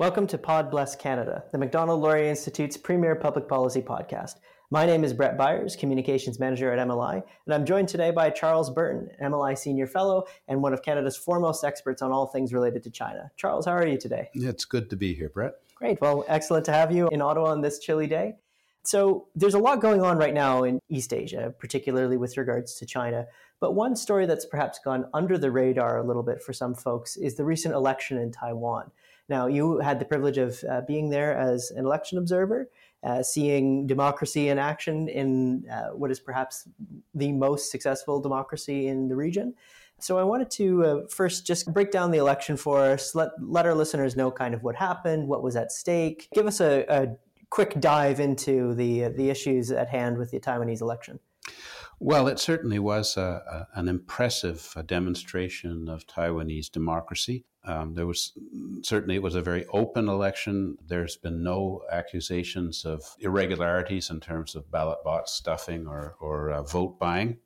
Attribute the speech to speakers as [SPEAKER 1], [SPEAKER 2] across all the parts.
[SPEAKER 1] Welcome to Pod Bless Canada, the Macdonald Laurier Institute's premier public policy podcast. My name is Brett Byers, Communications Manager at MLI, and I'm joined today by Charles Burton, MLI Senior Fellow and one of Canada's foremost experts on all things related to China. Charles, how are you today?
[SPEAKER 2] It's good to be here, Brett.
[SPEAKER 1] Great. Well, excellent to have you in Ottawa on this chilly day. So, there's a lot going on right now in East Asia, particularly with regards to China. But one story that's perhaps gone under the radar a little bit for some folks is the recent election in Taiwan. Now, you had the privilege of uh, being there as an election observer, uh, seeing democracy in action in uh, what is perhaps the most successful democracy in the region. So I wanted to uh, first just break down the election for us, let, let our listeners know kind of what happened, what was at stake, give us a, a quick dive into the, the issues at hand with the Taiwanese election.
[SPEAKER 2] Well, it certainly was a, a, an impressive uh, demonstration of Taiwanese democracy. Um, there was certainly it was a very open election. There's been no accusations of irregularities in terms of ballot box stuffing or, or uh, vote buying.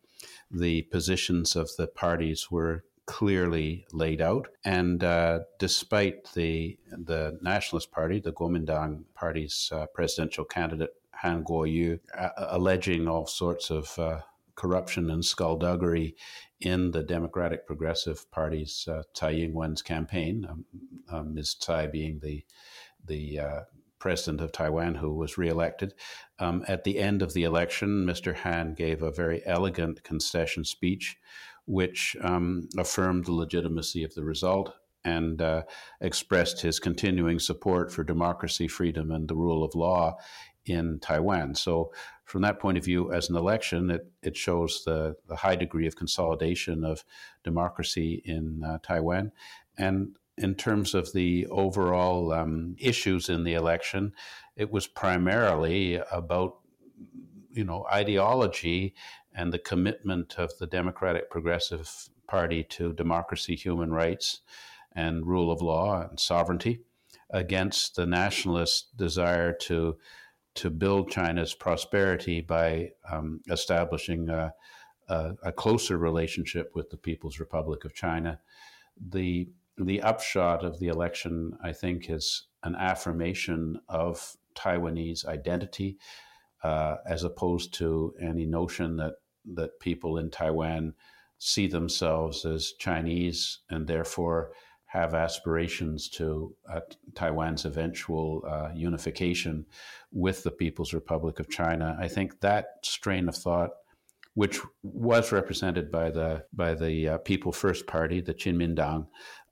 [SPEAKER 2] The positions of the parties were clearly laid out, and uh, despite the the Nationalist Party, the Kuomintang Party's uh, presidential candidate Han Kuo-yu, uh, alleging all sorts of uh, corruption and skullduggery in the Democratic Progressive Party's uh, Tsai Ing-wen's campaign. Um, um, Ms. Tsai being the the uh, president of Taiwan who was reelected. Um, at the end of the election, Mr. Han gave a very elegant concession speech, which um, affirmed the legitimacy of the result and uh, expressed his continuing support for democracy, freedom, and the rule of law in Taiwan. So, from that point of view, as an election, it, it shows the, the high degree of consolidation of democracy in uh, Taiwan. And in terms of the overall um, issues in the election, it was primarily about you know ideology and the commitment of the Democratic Progressive Party to democracy, human rights, and rule of law and sovereignty against the nationalist desire to to build China's prosperity by um, establishing a, a, a, closer relationship with the People's Republic of China. The the upshot of the election, I think, is an affirmation of Taiwanese identity, uh, as opposed to any notion that that people in Taiwan see themselves as Chinese and therefore have aspirations to uh, Taiwan's eventual uh, unification with the People's Republic of China. I think that strain of thought, which was represented by the by the uh, People First Party, the Kuomintang,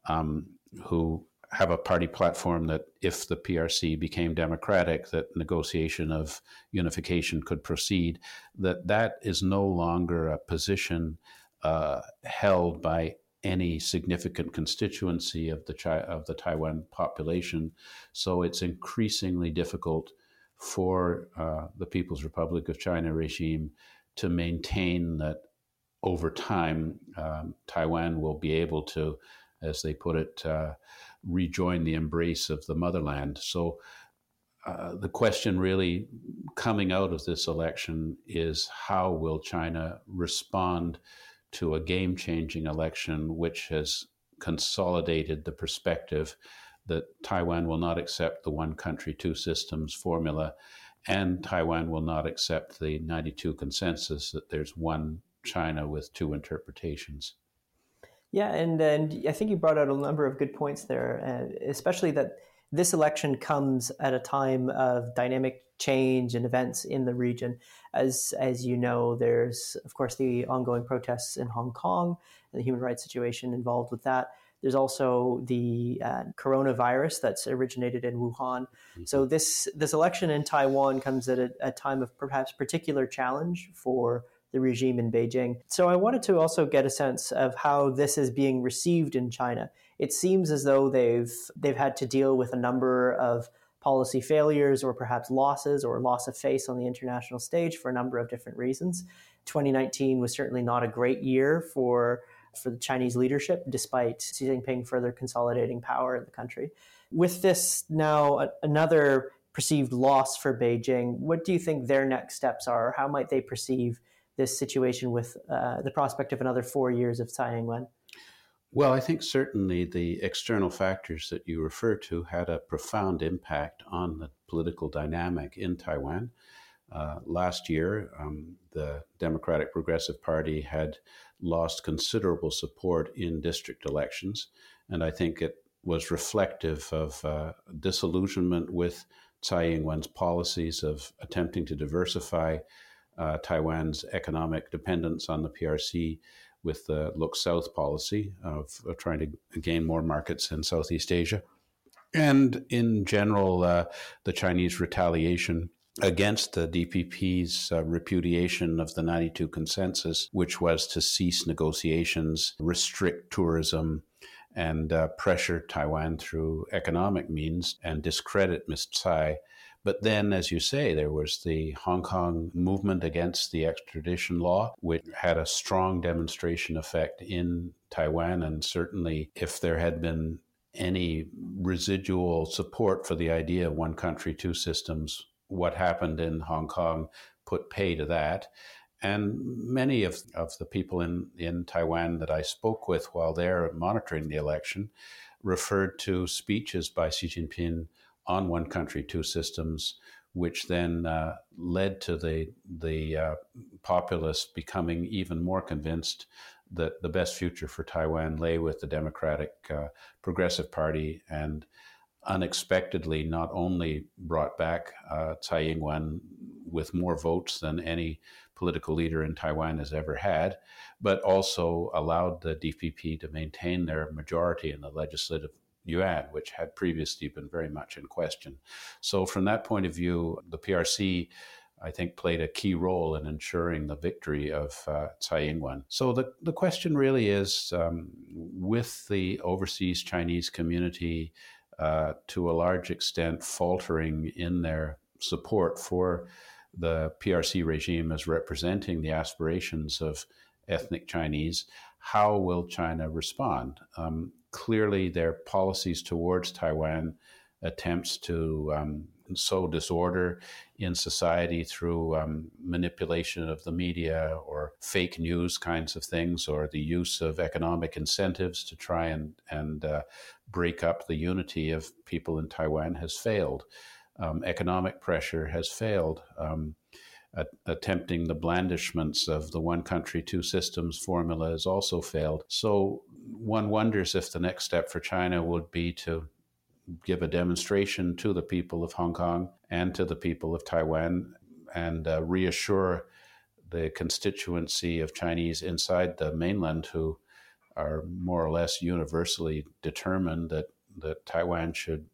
[SPEAKER 2] um, who have a party platform that if the PRC became democratic, that negotiation of unification could proceed. That that is no longer a position uh, held by any significant constituency of the of the Taiwan population. So it's increasingly difficult for uh, the People's Republic of China regime to maintain that over time um, Taiwan will be able to, as they put it, uh, rejoin the embrace of the motherland. So. Uh, the question really coming out of this election is how will China respond to a game changing election which has consolidated the perspective that Taiwan will not accept the one country, two systems formula, and Taiwan will not accept the 92 consensus that there's one China with two interpretations.
[SPEAKER 1] Yeah, and, and I think you brought out a number of good points there, uh, especially that this election comes at a time of dynamic change and events in the region. As as you know, there's of course the ongoing protests in Hong Kong and the human rights situation involved with that. There's also the uh, coronavirus that's originated in Wuhan. Mm-hmm. So this this election in Taiwan comes at a, a time of perhaps particular challenge for the regime in Beijing. So I wanted to also get a sense of how this is being received in China. It seems as though they've they've had to deal with a number of policy failures or perhaps losses or loss of face on the international stage for a number of different reasons. 2019 was certainly not a great year for for the Chinese leadership, despite Xi Jinping further consolidating power in the country. With this now another perceived loss for Beijing, what do you think their next steps are? How might they perceive this situation with uh, the prospect of another four years of Tsai Ing-wen?
[SPEAKER 2] Well, I think certainly the external factors that you refer to had a profound impact on the political dynamic in Taiwan. Uh, last year, um, the Democratic Progressive Party had lost considerable support in district elections, and I think it was reflective of uh, disillusionment with Tsai Ing wen's policies of attempting to diversify uh, Taiwan's economic dependence on the PRC with the Look South policy of, of trying to gain more markets in Southeast Asia. And in general, uh, the Chinese retaliation against the DPP's uh, repudiation of the 92 consensus, which was to cease negotiations, restrict tourism, and uh, pressure Taiwan through economic means and discredit Ms. Tsai but then, as you say, there was the Hong Kong movement against the extradition law, which had a strong demonstration effect in Taiwan. And certainly, if there had been any residual support for the idea of one country, two systems, what happened in Hong Kong put pay to that. And many of, of the people in, in Taiwan that I spoke with while they're monitoring the election referred to speeches by Xi Jinping on one country, two systems, which then uh, led to the the uh, populace becoming even more convinced that the best future for Taiwan lay with the Democratic uh, Progressive Party, and unexpectedly not only brought back uh, Tsai Ing-wen with more votes than any political leader in Taiwan has ever had, but also allowed the DPP to maintain their majority in the legislative yuan, which had previously been very much in question. So, from that point of view, the PRC, I think, played a key role in ensuring the victory of uh, Tsai Ing wen. So, the, the question really is um, with the overseas Chinese community uh, to a large extent faltering in their support for the PRC regime as representing the aspirations of ethnic Chinese, how will China respond? Um, clearly their policies towards Taiwan attempts to um, sow disorder in society through um, manipulation of the media or fake news kinds of things, or the use of economic incentives to try and and uh, break up the unity of people in Taiwan has failed. Um, economic pressure has failed. Um, attempting the blandishments of the one country, two systems formula has also failed. So one wonders if the next step for China would be to give a demonstration to the people of Hong Kong and to the people of Taiwan and uh, reassure the constituency of Chinese inside the mainland who are more or less universally determined that, that Taiwan should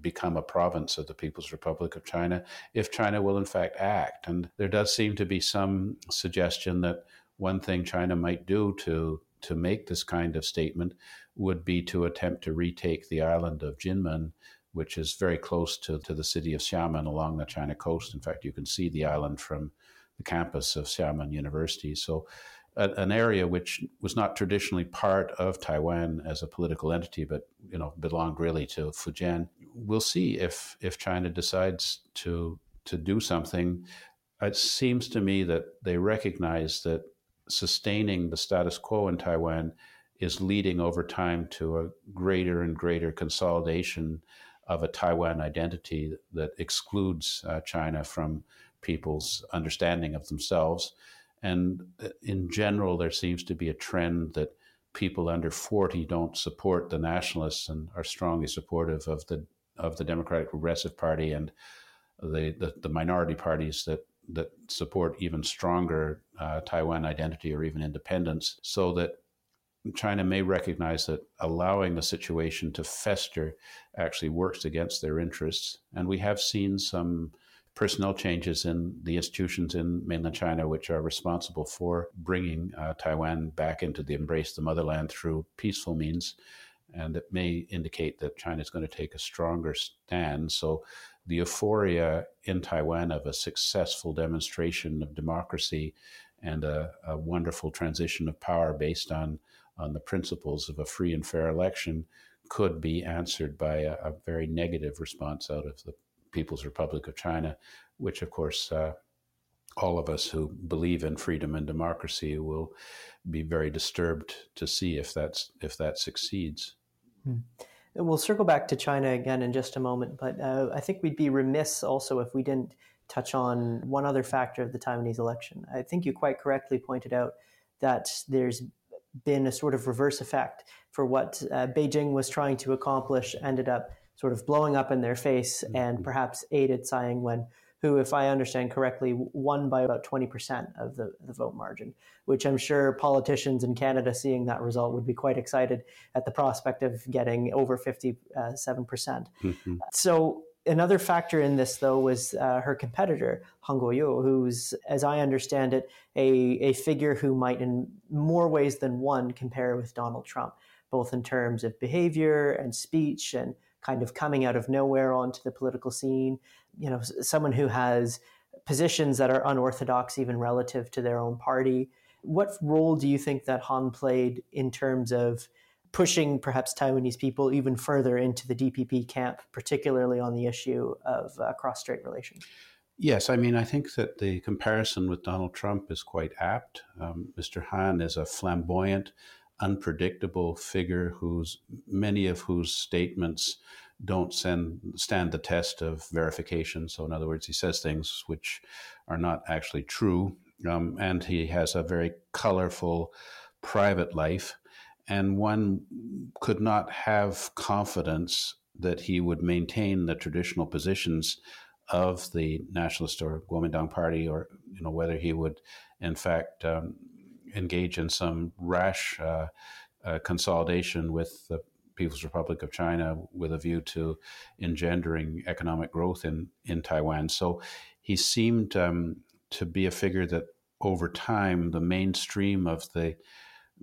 [SPEAKER 2] become a province of the People's Republic of China if China will in fact act. And there does seem to be some suggestion that one thing China might do to to make this kind of statement would be to attempt to retake the island of Jinmen, which is very close to, to the city of Xiamen along the China coast. In fact, you can see the island from the campus of Xiamen University. So, a, an area which was not traditionally part of Taiwan as a political entity, but you know belonged really to Fujian. We'll see if if China decides to to do something. It seems to me that they recognize that sustaining the status quo in Taiwan is leading over time to a greater and greater consolidation of a Taiwan identity that excludes uh, China from people's understanding of themselves. And uh, in general, there seems to be a trend that people under 40 don't support the nationalists and are strongly supportive of the of the Democratic Progressive Party and the, the, the minority parties that that support even stronger uh, Taiwan identity or even independence, so that China may recognize that allowing the situation to fester actually works against their interests. And we have seen some personnel changes in the institutions in mainland China, which are responsible for bringing uh, Taiwan back into the embrace of the motherland through peaceful means. And it may indicate that China is going to take a stronger stand. So the euphoria in Taiwan of a successful demonstration of democracy and a, a, wonderful transition of power based on, on the principles of a free and fair election could be answered by a, a very negative response out of the People's Republic of China, which, of course, uh, all of us who believe in freedom and democracy will be very disturbed to see if that's if that succeeds.
[SPEAKER 1] Hmm. We'll circle back to China again in just a moment, but uh, I think we'd be remiss also if we didn't touch on one other factor of the Taiwanese election. I think you quite correctly pointed out that there's been a sort of reverse effect for what uh, Beijing was trying to accomplish, ended up sort of blowing up in their face mm-hmm. and perhaps aided Tsai Ing-wen, who, if I understand correctly, won by about 20% of the, the vote margin, which I'm sure politicians in Canada seeing that result would be quite excited at the prospect of getting over 57%. Mm-hmm. So another factor in this, though, was uh, her competitor, Han Kuo-yu, who's, as I understand it, a, a figure who might, in more ways than one, compare with Donald Trump, both in terms of behavior and speech and kind of coming out of nowhere onto the political scene. You know, someone who has positions that are unorthodox, even relative to their own party. What role do you think that Han played in terms of pushing perhaps Taiwanese people even further into the DPP camp, particularly on the issue of uh, cross strait relations?
[SPEAKER 2] Yes, I mean, I think that the comparison with Donald Trump is quite apt. Um, Mr. Han is a flamboyant, unpredictable figure whose many of whose statements don't send, stand the test of verification. So, in other words, he says things which are not actually true, um, and he has a very colorful private life and one could not have confidence that he would maintain the traditional positions of the nationalist or Kuomintang party, or you know whether he would, in fact, um, engage in some rash uh, uh, consolidation with the People's Republic of China with a view to engendering economic growth in in Taiwan. So he seemed um, to be a figure that over time the mainstream of the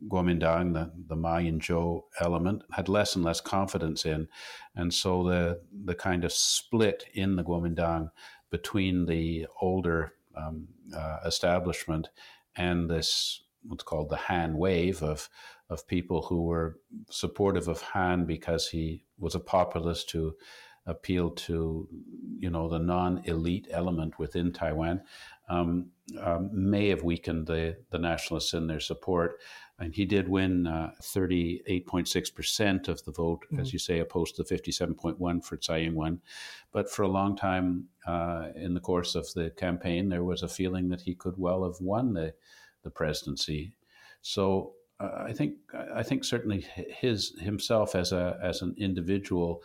[SPEAKER 2] Kuomintang, the, the Ma Ying-jeou element, had less and less confidence in. And so the, the kind of split in the Kuomintang between the older um, uh, establishment and this what's called the Han wave of of people who were supportive of Han because he was a populist who appealed to you know the non-elite element within Taiwan um, um, may have weakened the the nationalists in their support and he did win uh, 38.6% of the vote, mm-hmm. as you say, opposed to 57.1 for Tsai Ing-wen. But for a long time uh, in the course of the campaign, there was a feeling that he could well have won the, the presidency. So uh, I think I think certainly his himself as a as an individual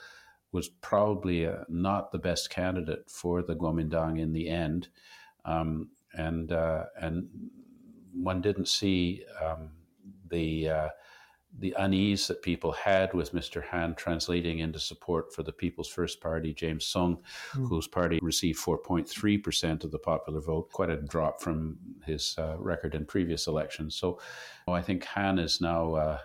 [SPEAKER 2] was probably uh, not the best candidate for the Kuomintang in the end, um, and uh, and one didn't see. Um, the uh, the unease that people had with Mr. Han translating into support for the People's First Party, James Soong, mm. whose party received 4.3% of the popular vote, quite a drop from his uh, record in previous elections. So I think Han is now uh,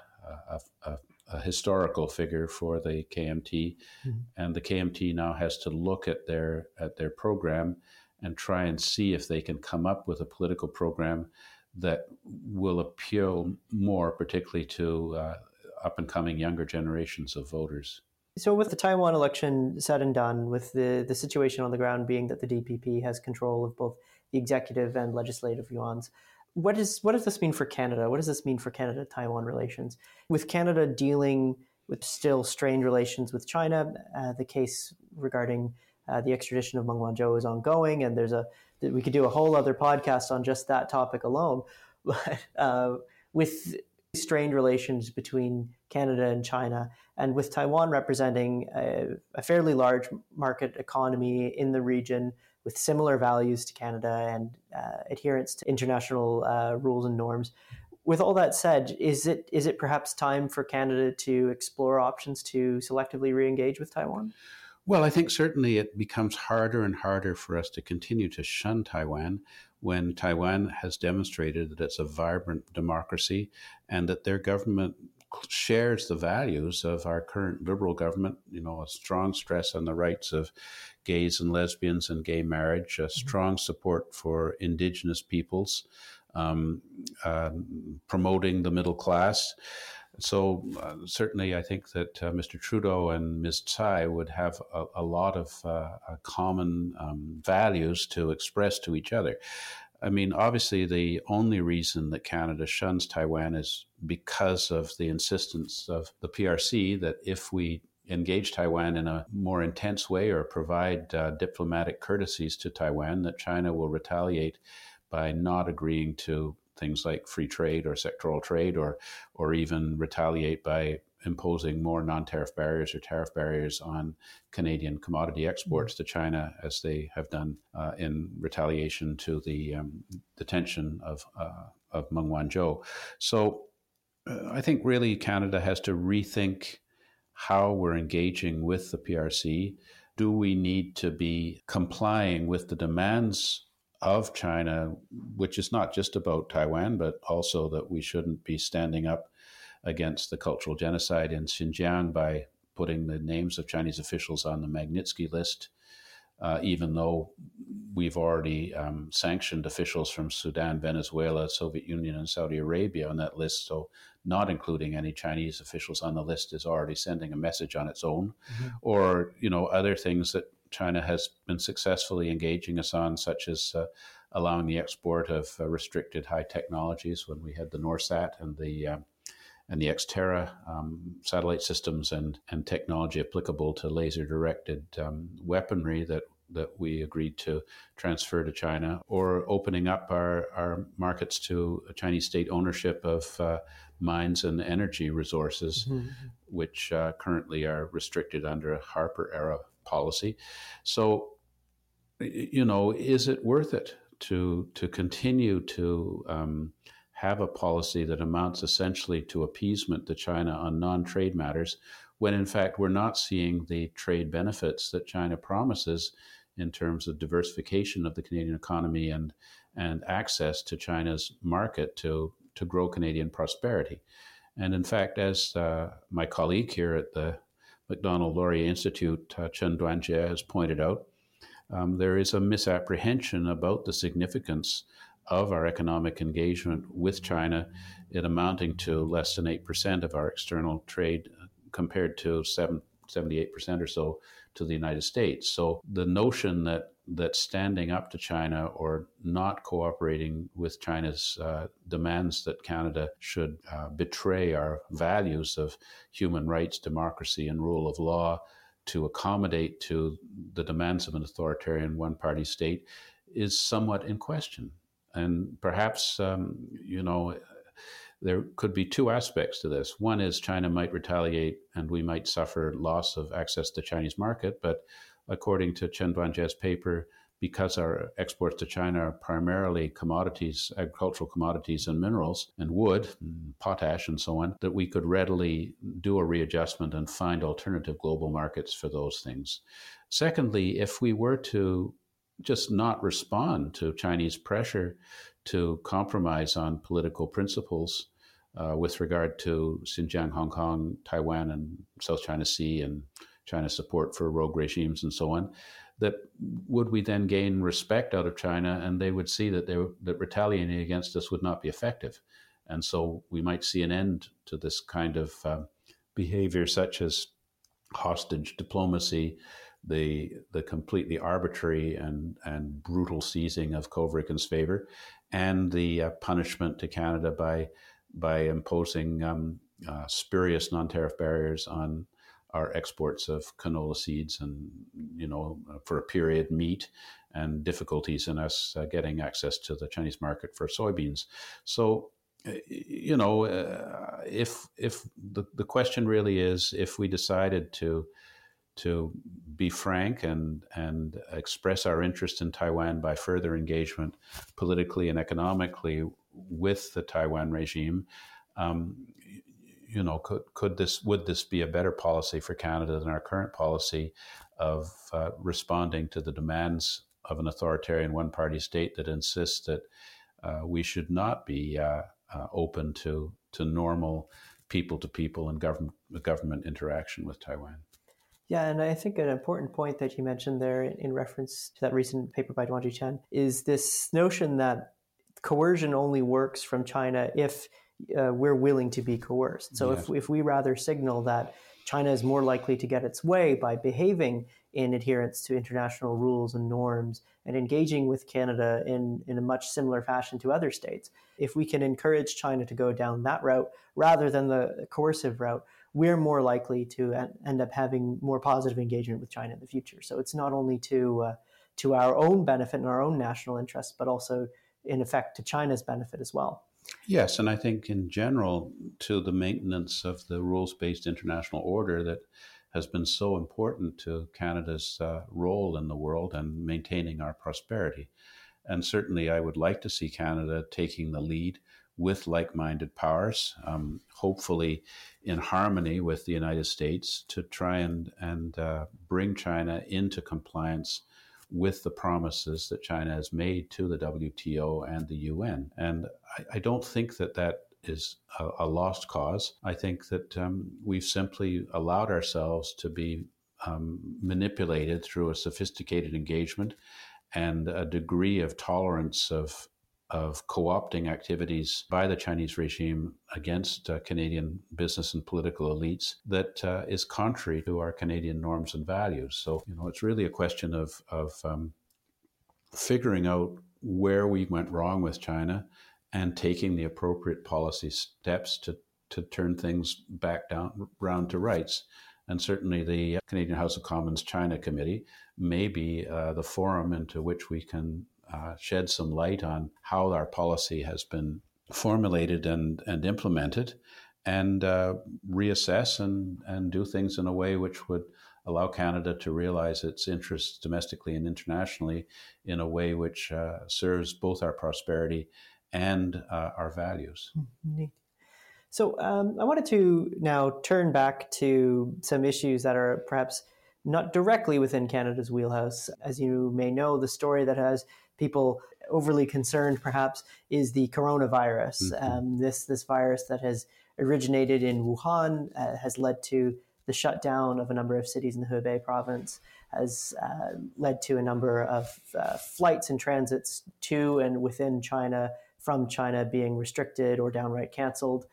[SPEAKER 2] a, a, a, historical figure for the KMT, mm. and the KMT now has to look at their at their program and try and see if they can come up with a political program that will appeal more, particularly to uh, up and coming younger generations of voters.
[SPEAKER 1] So, with the Taiwan election said and done, with the, the situation on the ground being that the DPP has control of both the executive and legislative yuans, what, is, what does this mean for Canada? What does this mean for Canada Taiwan relations? With Canada dealing with still strained relations with China, uh, the case regarding uh, the extradition of Meng Wanzhou is ongoing, and there's a we could do a whole other podcast on just that topic alone. But uh, with strained relations between Canada and China, and with Taiwan representing a, a, fairly large market economy in the region with similar values to Canada and uh, adherence to international uh, rules and norms. With all that said, is it is it perhaps time for Canada to explore options to selectively re-engage with Taiwan?
[SPEAKER 2] Well, I think certainly it becomes harder and harder for us to continue to shun Taiwan when Taiwan has demonstrated that it's a vibrant democracy and that their government shares the values of our current liberal government. You know, a strong stress on the rights of gays and lesbians and gay marriage, a mm-hmm. strong support for indigenous peoples, um, uh, promoting the middle class. So uh, certainly, I think that uh, Mr. Trudeau and Ms. Tsai would have a, a lot of uh, common um, values to express to each other. I mean, obviously, the only reason that Canada shuns Taiwan is because of the insistence of the PRC that if we engage Taiwan in a more intense way or provide uh, diplomatic courtesies to Taiwan, that China will retaliate by not agreeing to things like free trade or sectoral trade, or or even retaliate by imposing more non-tariff barriers or tariff barriers on Canadian commodity exports to China, as they have done uh, in retaliation to the um, detention of uh, of Meng Wanzhou. So, uh, I think really Canada has to rethink how we're engaging with the PRC. Do we need to be complying with the demands of China, which is not just about Taiwan, but also that we shouldn't be standing up against the cultural genocide in Xinjiang by putting the names of Chinese officials on the Magnitsky list, uh, even though we've already um, sanctioned officials from Sudan, Venezuela, Soviet Union, and Saudi Arabia on that list. So, not including any Chinese officials on the list is already sending a message on its own, mm-hmm. or you know other things that China has been successfully engaging us on, such as uh, allowing the export of uh, restricted high technologies when we had the NORSAT and the uh, and the Hytera um, satellite systems and, and technology applicable to laser directed um, weaponry that that we agreed to transfer to China, or opening up our, our markets to Chinese state ownership of uh, mines and energy resources, mm-hmm. which uh, currently are restricted under a Harper era policy. So, you know, is it worth it to to continue to um, have a policy that amounts essentially to appeasement to China on non-trade matters, when in fact we're not seeing the trade benefits that China promises in terms of diversification of the Canadian economy and and access to China's market to to grow Canadian prosperity. And in fact, as uh, my colleague here at the Macdonald Laurier Institute, uh, Chen Duanjie, has pointed out, um, there is a misapprehension about the significance of our economic engagement with China, it amounting to less than 8% of our external trade uh, compared to 7, 78% or so to the United States. So the notion that that standing up to China or not cooperating with China's uh, demands that Canada should uh, betray our values of human rights, democracy, and rule of law to accommodate to the demands of an authoritarian one-party state is somewhat in question. And perhaps, um, you know, there could be two aspects to this. One is China might retaliate and we might suffer loss of access to Chinese market. But according to Chen Duanjie's paper, because our exports to China are primarily commodities, agricultural commodities and minerals and wood, and potash and so on, that we could readily do a readjustment and find alternative global markets for those things. Secondly, if we were to just not respond to Chinese pressure to compromise on political principles uh, with regard to Xinjiang, Hong Kong, Taiwan, and South China Sea, and China's support for rogue regimes and so on. That would we then gain respect out of China, and they would see that they that retaliating against us would not be effective, and so we might see an end to this kind of uh, behavior, such as hostage diplomacy, the the completely arbitrary and and brutal seizing of Kovrig Spavor, and the uh, punishment to Canada by by imposing um, uh, spurious non-tariff barriers on our exports of canola seeds and you know for a period meat and difficulties in us uh, getting access to the Chinese market for soybeans. So uh, you know uh, if if the, the question really is if we decided to to be frank and and express our interest in Taiwan by further engagement politically and economically with the Taiwan regime. Um, you know, could could this would this be a better policy for Canada than our current policy of uh, responding to the demands of an authoritarian one-party state that insists that uh, we should not be uh, uh open to to normal people-to-people and government government interaction with Taiwan?
[SPEAKER 1] Yeah, and I think an important point that you mentioned there in reference to that recent paper by Duanjie Chen is this notion that coercion only works from China if uh, we're willing to be coerced. So yes. if, if we rather signal that China is more likely to get its way by behaving in adherence to international rules and norms and engaging with Canada in, in a much similar fashion to other states. If we can encourage China to go down that route rather than the coercive route, we're more likely to end up having more positive engagement with China in the future. So it's not only to uh, to our own benefit and our own national interests, but also in effect to China's benefit as well.
[SPEAKER 2] Yes, and I think in general to the maintenance of the rules based international order that has been so important to Canada's uh, role in the world and maintaining our prosperity. And certainly, I would like to see Canada taking the lead with like minded powers, um, hopefully in harmony with the United States, to try and, and uh, bring China into compliance with the promises that China has made to the WTO and the UN. And I, I don't think that that is a, a lost cause. I think that um, we've simply allowed ourselves to be um, manipulated through a sophisticated engagement and a degree of tolerance of of co-opting activities by the Chinese regime against uh, Canadian business and political elites that uh, is contrary to our Canadian norms and values. So, you know, it's really a question of of um, figuring out where we went wrong with China and taking the appropriate policy steps to to turn things back down round to rights. And certainly, the Canadian House of Commons China Committee may be uh, the forum into which we can uh, shed some light on how our policy has been formulated and, and implemented and uh, reassess and, and do things in a way which would allow Canada to realize its interests domestically and internationally in a way which uh, serves both our prosperity and uh, our values.
[SPEAKER 1] So um, I wanted to now turn back to some issues that are perhaps not directly within Canada's wheelhouse. As you may know, the story that has people overly concerned perhaps is the coronavirus. Mm-hmm. Um, this this virus that has originated in Wuhan uh, has led to the shutdown of a number of cities in the Hubei province, has uh, led to a number of uh, flights and transits to and within China from China being restricted or downright canceled.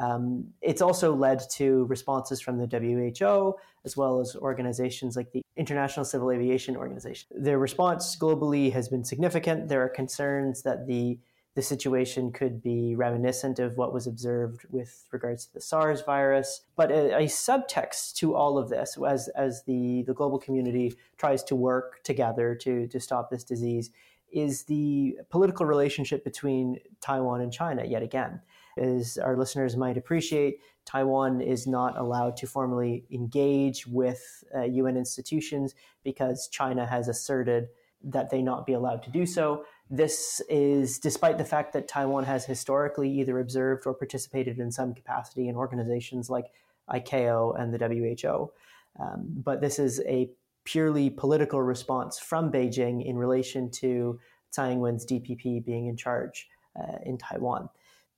[SPEAKER 1] Um, it's also led to responses from the WHO as well as organizations like the International Civil Aviation Organization. Their response globally has been significant. There are concerns that the the situation could be reminiscent of what was observed with regards to the SARS virus. But a, a, subtext to all of this, as, as the, the global community tries to work together to, to stop this disease, is the political relationship between Taiwan and China yet again. As our listeners might appreciate, Taiwan is not allowed to formally engage with uh, UN institutions because China has asserted that they not be allowed to do so. This is despite the fact that Taiwan has historically either observed or participated in some capacity in organizations like ICAO and the WHO. Um, but this is a purely political response from Beijing in relation to Tsai Ing-wen's DPP being in charge uh, in Taiwan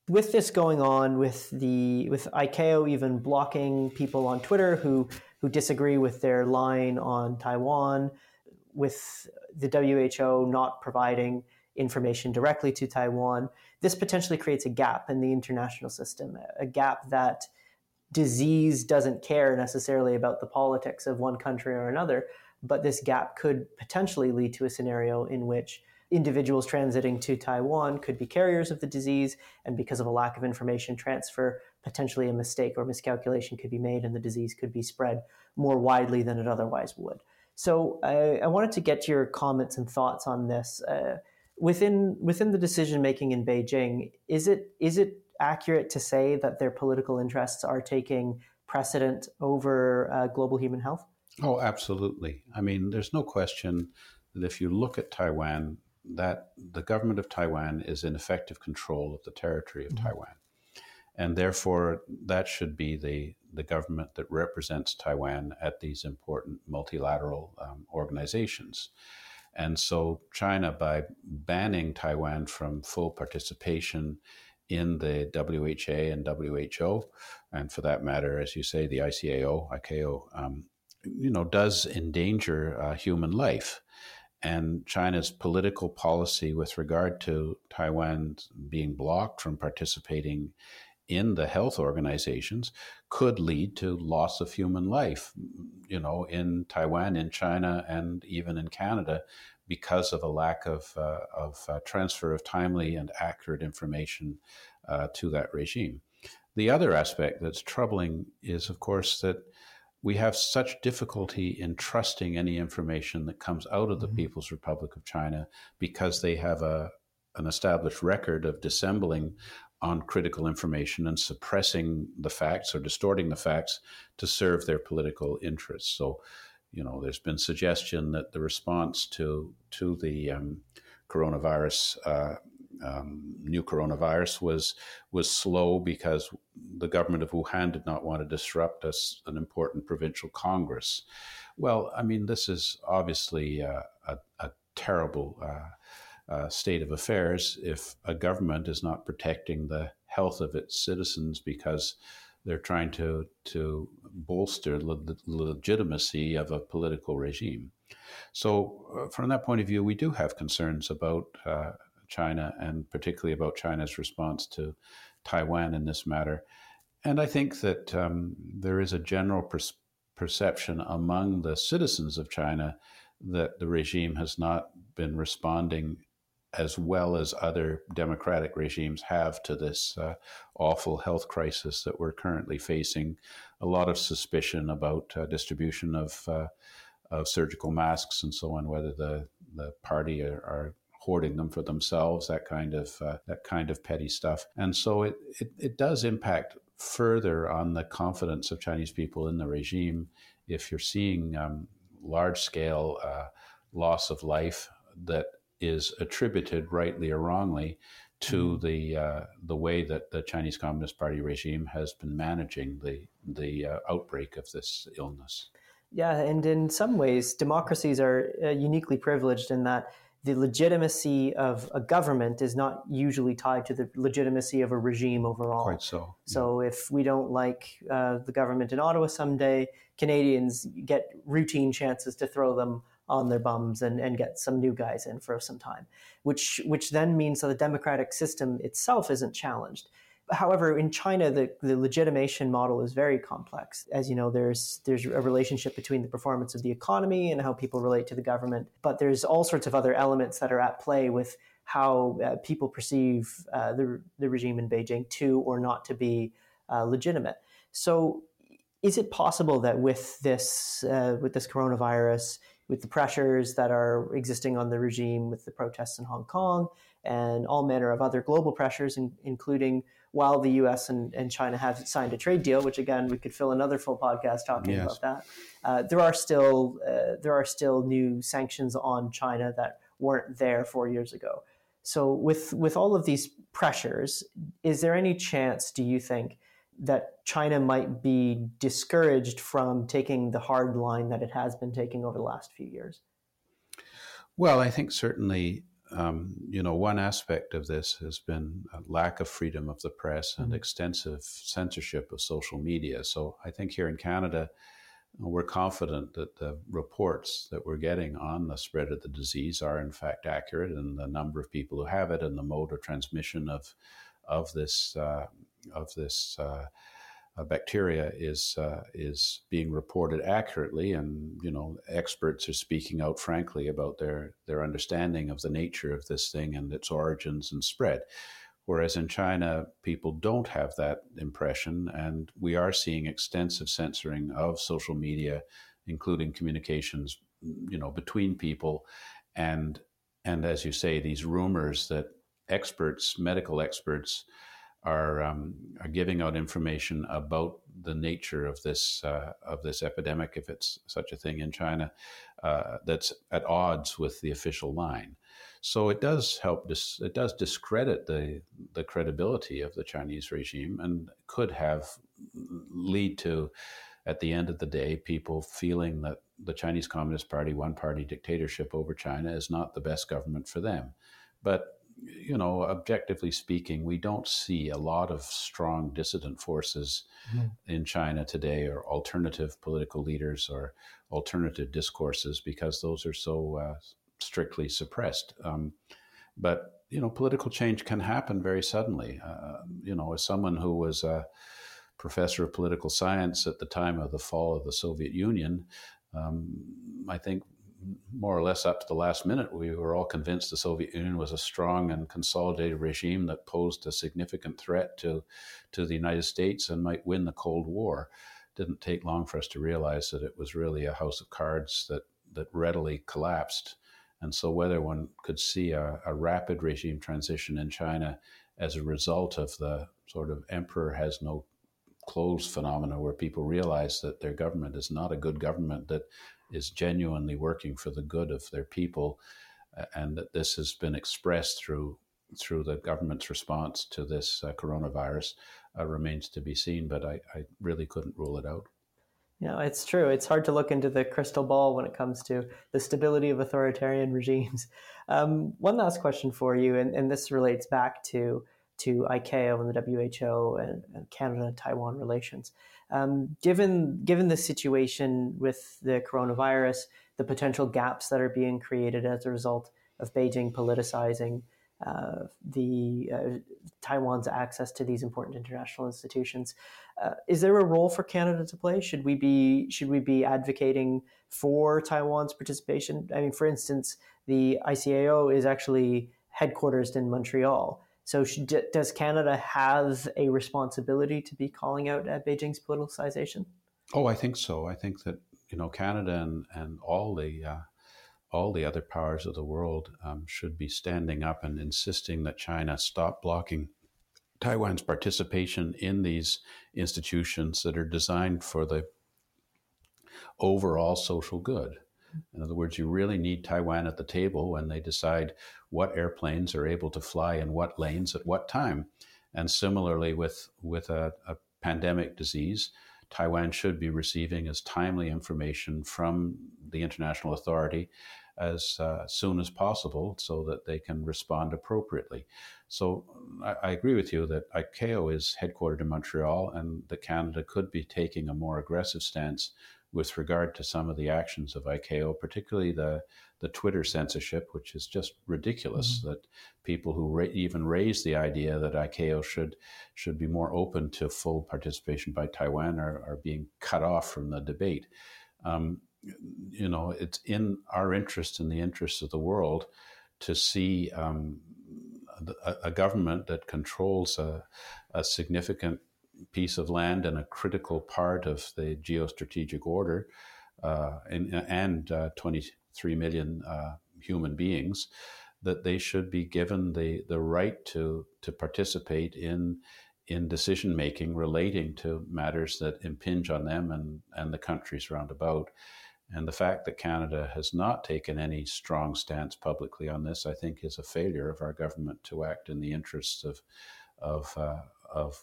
[SPEAKER 1] with this going on, with the with ICAO even blocking people on Twitter who who disagree with their line on Taiwan, with the WHO not providing information directly to Taiwan, this potentially creates a gap in the international system, a gap that disease doesn't care necessarily about the politics of one country or another, but this gap could potentially lead to a scenario in which individuals transiting to Taiwan could be carriers of the disease, and because of a lack of information transfer, potentially a mistake or miscalculation could be made, and the disease could be spread more widely than it otherwise would. So, I, I wanted to get your comments and thoughts on this. Uh, within within the decision making in Beijing, is it is it accurate to say that their political interests are taking precedent over uh, global human health?
[SPEAKER 2] Oh, absolutely. I mean, there's no question that if you look at Taiwan, that the government of Taiwan is in effective control of the territory of mm-hmm. Taiwan. And therefore, that should be the, the government that represents Taiwan at these important multilateral um, organizations. And so, China, by banning Taiwan from full participation in the WHA and WHO, and for that matter, as you say, the ICAO, ICAO, um, you know, does endanger uh, human life and China's political policy with regard to Taiwan being blocked from participating in the health organizations could lead to loss of human life, you know, in Taiwan, in China, and even in Canada because of a lack of, uh, of uh, transfer of timely and accurate information uh, to that regime. The other aspect that's troubling is, of course, that we have such difficulty in trusting any information that comes out of the mm-hmm. People's Republic of China because they have a an established record of dissembling on critical information and suppressing the facts or distorting the facts to serve their political interests. So, you know, there's been suggestion that the response to to the um, coronavirus uh, um, new coronavirus was was slow because the government of Wuhan did not want to disrupt us, an important provincial congress. Well, I mean, this is obviously uh, a, a, terrible uh, uh, state of affairs if a government is not protecting the health of its citizens because they're trying to to bolster the legitimacy of a political regime. So, uh, from that point of view, we do have concerns about uh, China and particularly about China's response to Taiwan in this matter. And I think that um, there is a general per- perception among the citizens of China that the regime has not been responding as well as other democratic regimes have to this uh, awful health crisis that we're currently facing. A lot of suspicion about uh, distribution of uh, of surgical masks and so on, whether the the party are, are hoarding them for themselves, that kind of uh, that kind of petty stuff. And so it, it, it does impact further on the confidence of Chinese people in the regime if you're seeing um, large scale uh, loss of life that is attributed rightly or wrongly to mm-hmm. the uh, the way that the Chinese Communist Party regime has been managing the the uh, outbreak of this illness.
[SPEAKER 1] Yeah, and in some ways, democracies are uh, uniquely privileged in that the legitimacy of a government is not usually tied to the legitimacy of a regime overall.
[SPEAKER 2] Quite so.
[SPEAKER 1] So if we don't like uh, the government in Ottawa someday, Canadians get routine chances to throw them on their bums and, and get some new guys in for some time, which which then means that the democratic system itself isn't challenged. However, in China, the, the legitimation model is very complex. As you know, there's there's a relationship between the performance of the economy and how people relate to the government, but there's all sorts of other elements that are at play with how uh, people perceive uh, the, the regime in Beijing to or not to be uh, legitimate. So, is it possible that with this uh, with this coronavirus, with the pressures that are existing on the regime, with the protests in Hong Kong, and all manner of other global pressures, in, including while the U.S. and, and, China have signed a trade deal, which again we could fill another full podcast talking yes. about that. Uh, there are still uh, there are still new sanctions on China that weren't there four years ago. So with with all of these pressures, is there any chance, do you think, that China might be discouraged from taking the hard line that it has been taking over the last few years?
[SPEAKER 2] Well, I think certainly um, you know, one aspect of this has been a lack of freedom of the press and mm-hmm. extensive censorship of social media. So I think here in Canada, we're confident that the reports that we're getting on the spread of the disease are in fact accurate, and the number of people who have it and the mode of transmission of of this uh, of this uh, uh, bacteria is uh, is being reported accurately, and you know experts are speaking out frankly about their their understanding of the nature of this thing and its origins and spread. Whereas in China, people don't have that impression, and we are seeing extensive censoring of social media, including communications, you know, between people, and and as you say, these rumors that experts, medical experts, are um, are giving out information about the nature of this uh, of this epidemic, if it's such a thing in China, uh, that's at odds with the official line. So it does help. Dis- it does discredit the the credibility of the Chinese regime, and could have lead to, at the end of the day, people feeling that the Chinese Communist Party, one party dictatorship over China, is not the best government for them. But you know, objectively speaking, we don't see a lot of strong dissident forces mm. in China today, or alternative political leaders, or alternative discourses, because those are so uh, strictly suppressed. Um, but you know, political change can happen very suddenly. Uh, you know, as someone who was a professor of political science at the time of the fall of the Soviet Union, um, I think more or less up to the last minute, we were all convinced the Soviet Union was a strong and consolidated regime that posed a significant threat to, to the United States and might win the Cold War. Didn't take long for us to realize that it was really a house of cards that, that readily collapsed. And so, whether one could see a, a rapid regime transition in China as a result of the sort of emperor has no clothes phenomena, where people realize that their government is not a good government that is genuinely working for the good of their people, and that this has been expressed through through the government's response to this uh, coronavirus uh, remains to be seen. But I, I really couldn't rule it out.
[SPEAKER 1] Yeah, it's true. It's hard to look into the crystal ball when it comes to the stability of authoritarian regimes. Um, one last question for you, and, and, this relates back to to ICAO and the WHO and, and Canada Taiwan relations. Um, given given the situation with the coronavirus, the potential gaps that are being created as a result of Beijing politicizing uh, the uh, Taiwan's access to these important international institutions, uh, is there a role for Canada to play? Should we be should we be advocating for Taiwan's participation? I mean, for instance, the ICAO is actually headquartered in Montreal. So, should, does Canada have a responsibility to be calling out at Beijing's politicization?
[SPEAKER 2] Oh, I think so. I think that you know Canada and and all the uh, all the other powers of the world um, should be standing up and insisting that China stop blocking Taiwan's participation in these institutions that are designed for the overall social good. In other words, you really need Taiwan at the table when they decide what airplanes are able to fly in what lanes at what time. And similarly, with, with a, a pandemic disease, Taiwan should be receiving as timely information from the international authority as uh, soon as possible so that they can respond appropriately. So I, I, agree with you that ICAO is headquartered in Montreal and that Canada could be taking a more aggressive stance with regard to some of the actions of ICAO, particularly the, the Twitter censorship, which is just ridiculous mm-hmm. that people who ra- even raise the idea that ICAO should, should be more open to full participation by Taiwan are, are being cut off from the debate. Um, you know, it's in our interest and the interest of the world to see um, a, a, government that controls a, a significant piece of land and a critical part of the geostrategic order uh, and, and uh, 23 million uh, human beings, that they should be given the, the right to, to participate in, in decision making relating to matters that impinge on them and, and the countries round about. And the fact that Canada has not taken any strong stance publicly on this, I think, is a failure of our government to act in the interests of, of, uh, of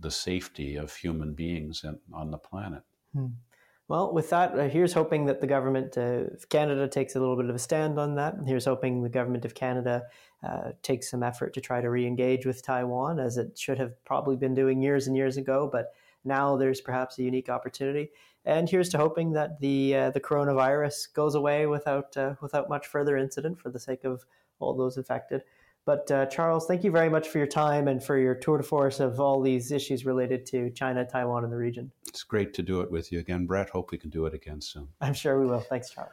[SPEAKER 2] the safety of human beings in, on the planet. Hmm.
[SPEAKER 1] Well, with that, uh, here's hoping that the government of Canada takes a little bit of a stand on that. Here's hoping the government of Canada uh, takes some effort to try to re engage with Taiwan, as it should have probably been doing years and years ago. But now there's perhaps a unique opportunity. And here's to hoping that the uh, the coronavirus goes away without uh, without much further incident for the sake of all those affected. But uh, Charles, thank you very much for your time and for your tour de force of all these issues related to China, Taiwan, and the region.
[SPEAKER 2] It's great to do it with you again, Brett. Hope we can do it again soon.
[SPEAKER 1] I'm sure we will. Thanks, Charles.